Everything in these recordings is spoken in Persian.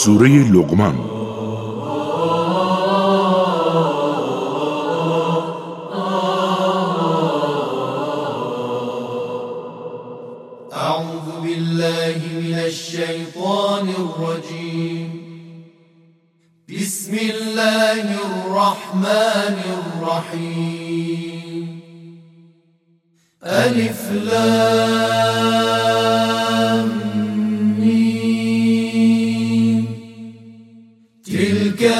سوره لقمان. أعوذ بالله من الشيطان الرجيم. بسم الله الرحمن الرحيم. ألف لام. تلك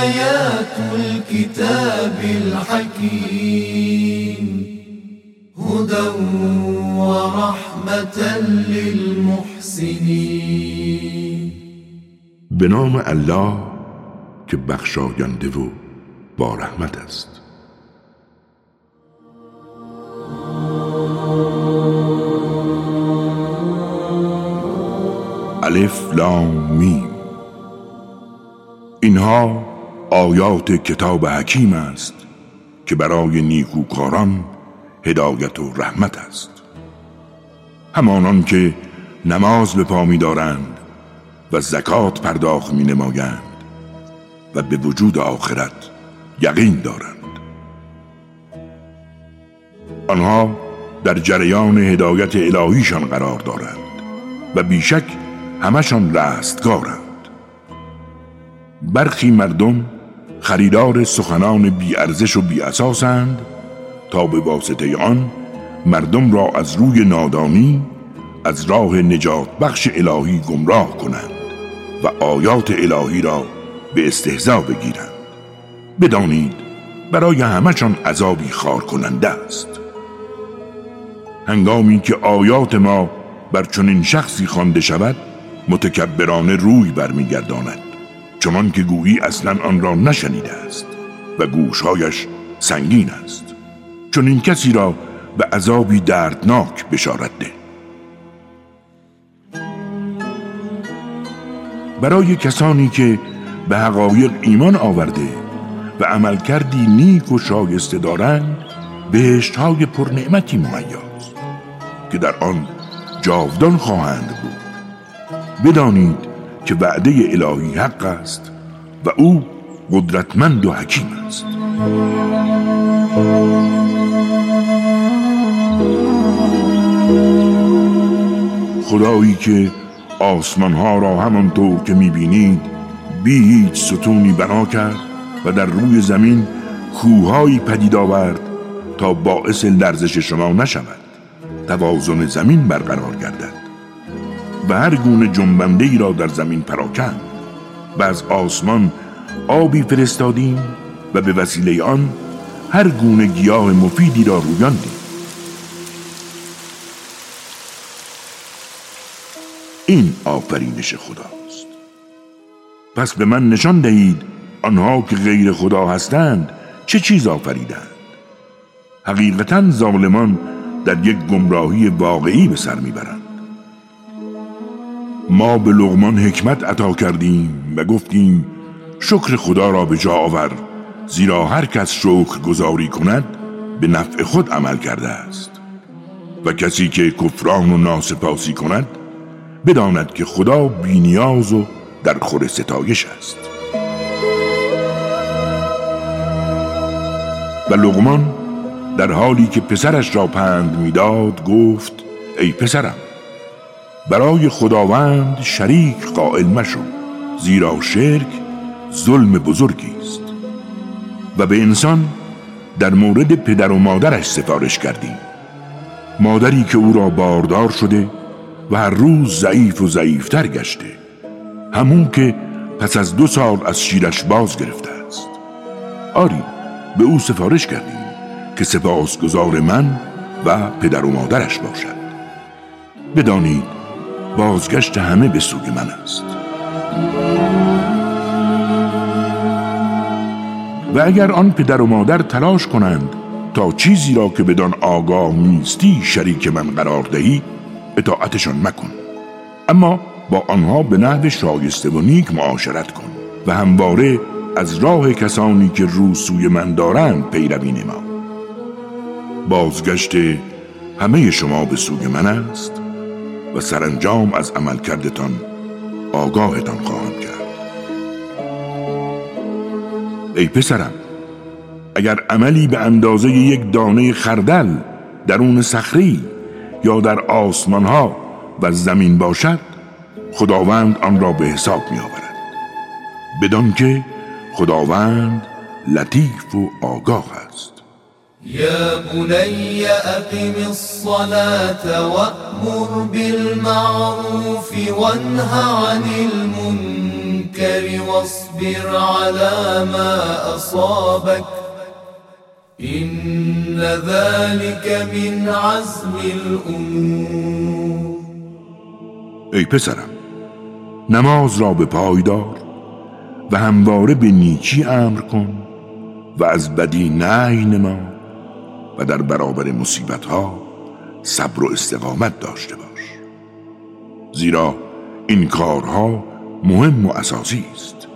آيات الكتاب الحكيم. هدى ورحمة للمحسنين. به نام الله که بخشاینده و با رحمت است. الف لام میم. اینها آیات کتاب حکیم است که برای نیکوکاران هدایت و رحمت است. همانان که نماز به پا می دارند و زکات پرداخت می نمایند و به وجود آخرت یقین دارند. آنها در جریان هدایت الهیشان قرار دارند و بیشک همشان رستگارند. برخی مردم خریدار سخنان بی ارزش و بی اساسند تا به واسطه آن مردم را از روی نادانی از راه نجات بخش الهی گمراه کنند و آیات الهی را به استهزا بگیرند. بدانید برای همشان عذابی خار کننده است. هنگامی که آیات ما بر چنین شخصی خوانده شود متکبرانه روی برمیگرداند. چنان که گویی اصلا آن را نشنیده است و گوشهایش سنگین است. چون این کسی را به عذابی دردناک بشارت ده. برای کسانی که به حقایق ایمان آورده و عمل کردی نیک و شایسته دارند بهشت های پرنعمتی ممیاز که در آن جاودان خواهند بود. بدانید که وعده الهی حق است و او قدرتمند و حکیم است. خدایی که آسمان ها را همانطور که می‌بینید بی هیچ ستونی بنا کرد و در روی زمین کوههایی پدید آورد تا باعث لرزش شما نشود. توازن زمین برقرار گردد. و هر گونه جنبنده ای را در زمین پراکند و از آسمان آبی فرستادیم و به وسیله آن هر گونه گیاه مفیدی را رویاندیم این آفرینش خداست. پس به من نشان دهید آنها که غیر خدا هستند چه چیز آفریدند. حقیقتا ظالمان در یک گمراهی واقعی به سر می‌برند. ما به لغمان حکمت عطا کردیم و گفتیم شکر خدا را به جا آور زیرا هر کس شکر گذاری کند به نفع خود عمل کرده است. و کسی که کفران و ناسپاسی کند بداند که خدا بینیاز و در خور ستایش است. و لغمان در حالی که پسرش را پند می‌داد گفت ای پسرم برای خداوند شریک قائل مشو زیرا شرک ظلم بزرگی است. و به انسان در مورد پدر و مادرش سفارش کردیم. مادری که او را باردار شده و هر روز ضعیف و ضعیفتر گشته همون که پس از دو سال از شیرش باز گرفته است. آری به او سفارش کردیم که سپاسگزار من و پدر و مادرش باشد. بدانید بازگشت همه به سوی من است. و اگر آن پدر و مادر تلاش کنند تا چیزی را که بدان آگاه نیستی شریک من قرار دهی اطاعتشان مکن. اما با آنها به نحو شایسته و نیک معاشرت کن و همواره از راه کسانی که رو سوی من دارند پیروی نما. بازگشت همه شما به سوی من است. و سرانجام از عمل کردتان آگاهتان خواهم کرد. ای پسرم اگر عملی به اندازه یک دانه خردل درون صخری یا در آسمان ها و زمین باشد خداوند آن را به حساب می آورد بدان که خداوند لطیف و آگاه است. یا بنی اقیم الصلاة وأمر بالمعروف وانه عن المنكر واصبر على ما أصابك. إن ذلك من عزم الأمور. ای پسرم نماز را به پایدار و همواره به نیکی أمر کن و از بدی نهی نما و در برابر مصیبت ها صبر و استقامت داشته باش. زیرا این کارها مهم و اساسی است.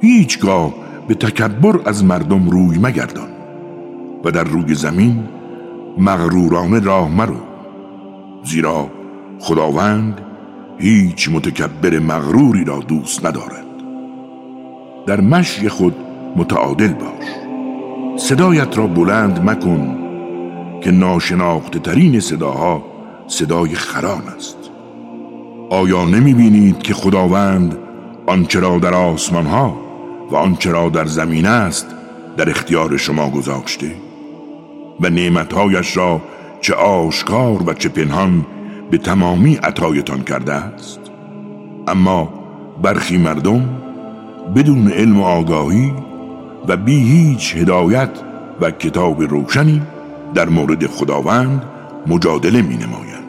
هیچگاه به تکبر از مردم روی مگردان و در روی زمین مغرورانه راه مرو. زیرا خداوند هیچ متکبر مغروری را دوست ندارد. در مشی خود متعادل باش. صدایت را بلند مکن که ناشناخته ترین صداها صدای خران است. آیا نمی بینید که خداوند آنچه را در آسمان ها و آنچه را در زمین است در اختیار شما گذاشته و نعمتهایش را چه آشکار و چه پنهان به تمامی عطایتان کرده است؟ اما برخی مردم بدون علم و آگاهی و بی هیچ هدایت و کتاب روشنی در مورد خداوند مجادله می نمایند.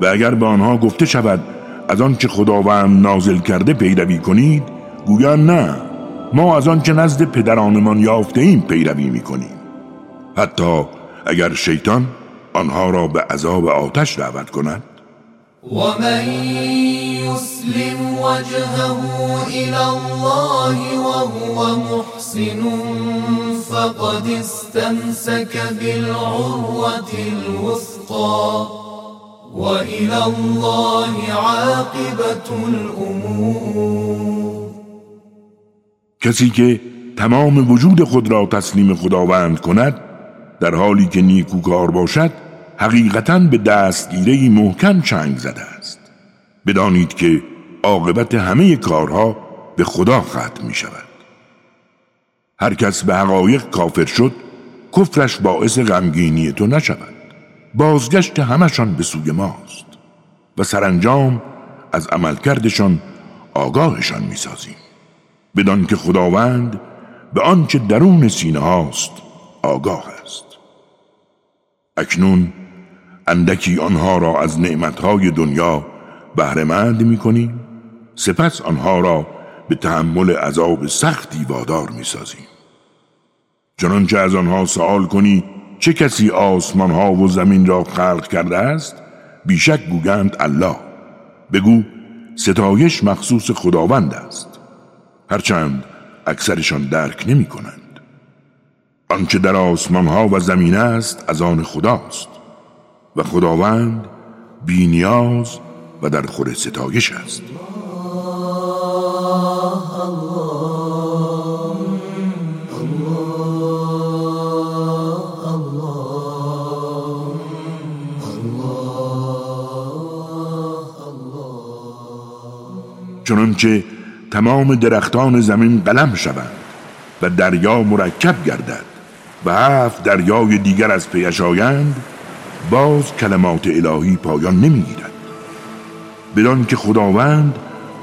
و اگر به آنها گفته شود از آنچه خداوند نازل کرده پیروی کنید گویان نه ما از آنچه نزد پدرانمان یافته ایم پیروی می کنیم. حتی اگر شیطان آنها را به عذاب آتش دعوت کند ومن يسلم وجهه إلى الله وهو محسن فقد استمسك بالعروة الوثقى وإلى الله عاقبة الأمور کسی که تمام وجود خود را تسلیم خداوند کند در حالی که نیکوکار باشد حقیقتا به دستگیره محکم چنگ زده است. بدانید که عاقبت همه کارها به خدا ختم می شود هر کس به حقایق کافر شد کفرش باعث غمگینی تو نشود. بازگشت همشان به سوی ماست و سرانجام از عملکردشان آگاهشان می‌سازیم. بدان که خداوند به آنچه درون سینه هاست آگاه است. اکنون اندکی آنها را از نعمتهای دنیا بهرهمند می‌کنیم سپس آنها را به تحمل عذاب سختی وادار می‌سازیم. چنانچه از آنها سوال کنی چه کسی آسمان ها و زمین را خلق کرده است؟ بیشک گویند الله. بگو ستایش مخصوص خداوند است. هرچند اکثرشان درک نمی کنند آنچه در آسمان ها و زمین است از آن خداست. و خداوند بینیاز و در خور ستایش است. چنانچه تمام درختان زمین قلم شوند و دریا مرکب گردد و هفت دریای دیگر از پیش آیند باز کلمات الهی پایان نمی‌گیرد. بدان که خداوند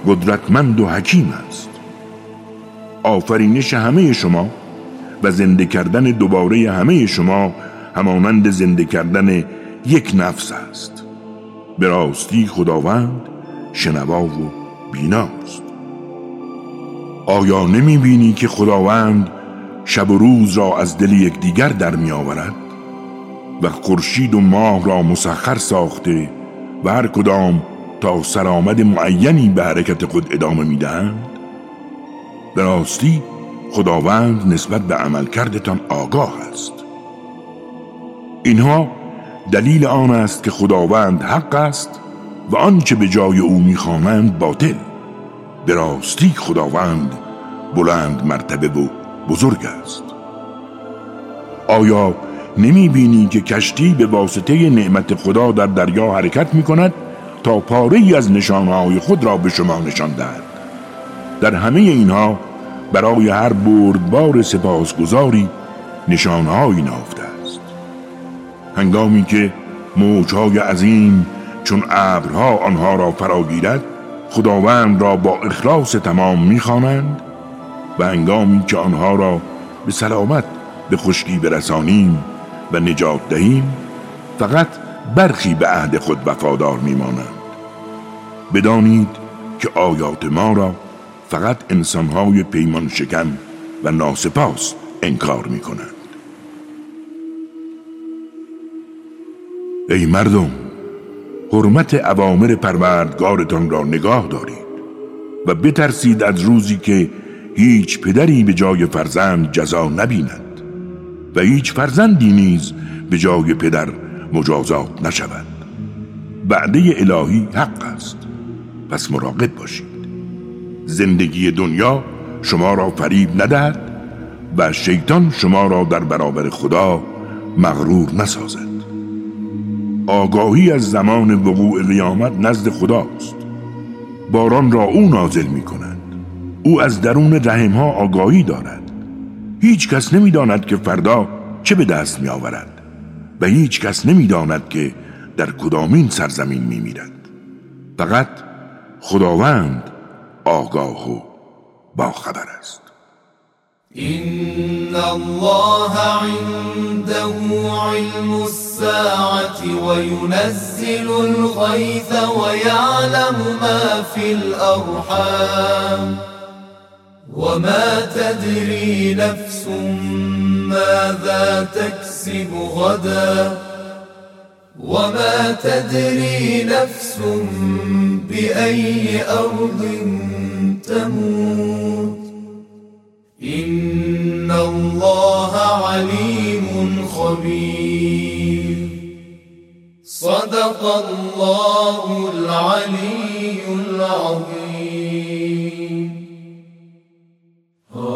قدرتمند و حکیم است. آفرینش همه شما و زنده کردن دوباره همه شما همانند زنده کردن یک نفس است. به راستی خداوند شنوا و بیناست. آیا نمی بینی که خداوند شب و روز را از دل یکدیگر در می آورد و خورشید و ماه را مسخر ساخته و هر کدام تا سرآمد معینی به حرکت خود ادامه می‌دهند؟ به راستی خداوند نسبت به عمل کردتان آگاه است. اینها دلیل آن است که خداوند حق است و آنچه به جای او می‌خوانند باطل. به راستی خداوند بلند مرتبه و بزرگ است. آیا نمی بینی که کشتی به واسطه نعمت خدا در دریا حرکت می کند تا پاره ای از نشانهای خود را به شما نشان دهد. در همه اینها برای هر بردبار سپاسگزاری نشانهایی نافته است. هنگامی که موجهای عظیم چون ابرها آنها را فراگیرد خداوند را با اخلاص تمام می‌خوانند و هنگامی که آنها را به سلامت به خشکی برسانیم و نجات دهیم فقط برخی به عهد خود وفادار میمانند. بدانید که آیات ما را فقط انسانهای پیمان شکم و ناسپاس انکار می کنند ای مردم حرمت عوامر پروردگارتان را نگاه دارید و بترسید از روزی که هیچ پدری به جای فرزند جزا نبیند. و هیچ فرزندی نیز به جای پدر مجازات نشود. بعده الهی حق است. پس مراقب باشید. زندگی دنیا شما را فریب ندهد و شیطان شما را در برابر خدا مغرور نسازد. آگاهی از زمان وقوع قیامت نزد خداست. باران را او نازل می کند او از درون رحم ها آگاهی دارد. هیچ کس نمی داند که فردا چه به دست می آورد و هیچ کس نمی داند که در کدامین سرزمین می میرد فقط خداوند آگاه و باخبر است. إن الله عنده علم الساعة وينزل الغيث ويعلم ما في الأرحام وما تدري نفس ماذا تكسب غدا. وما تدري نفس بأي أرض تموت. إن الله عليم خبير. صدق الله العلي العظيم.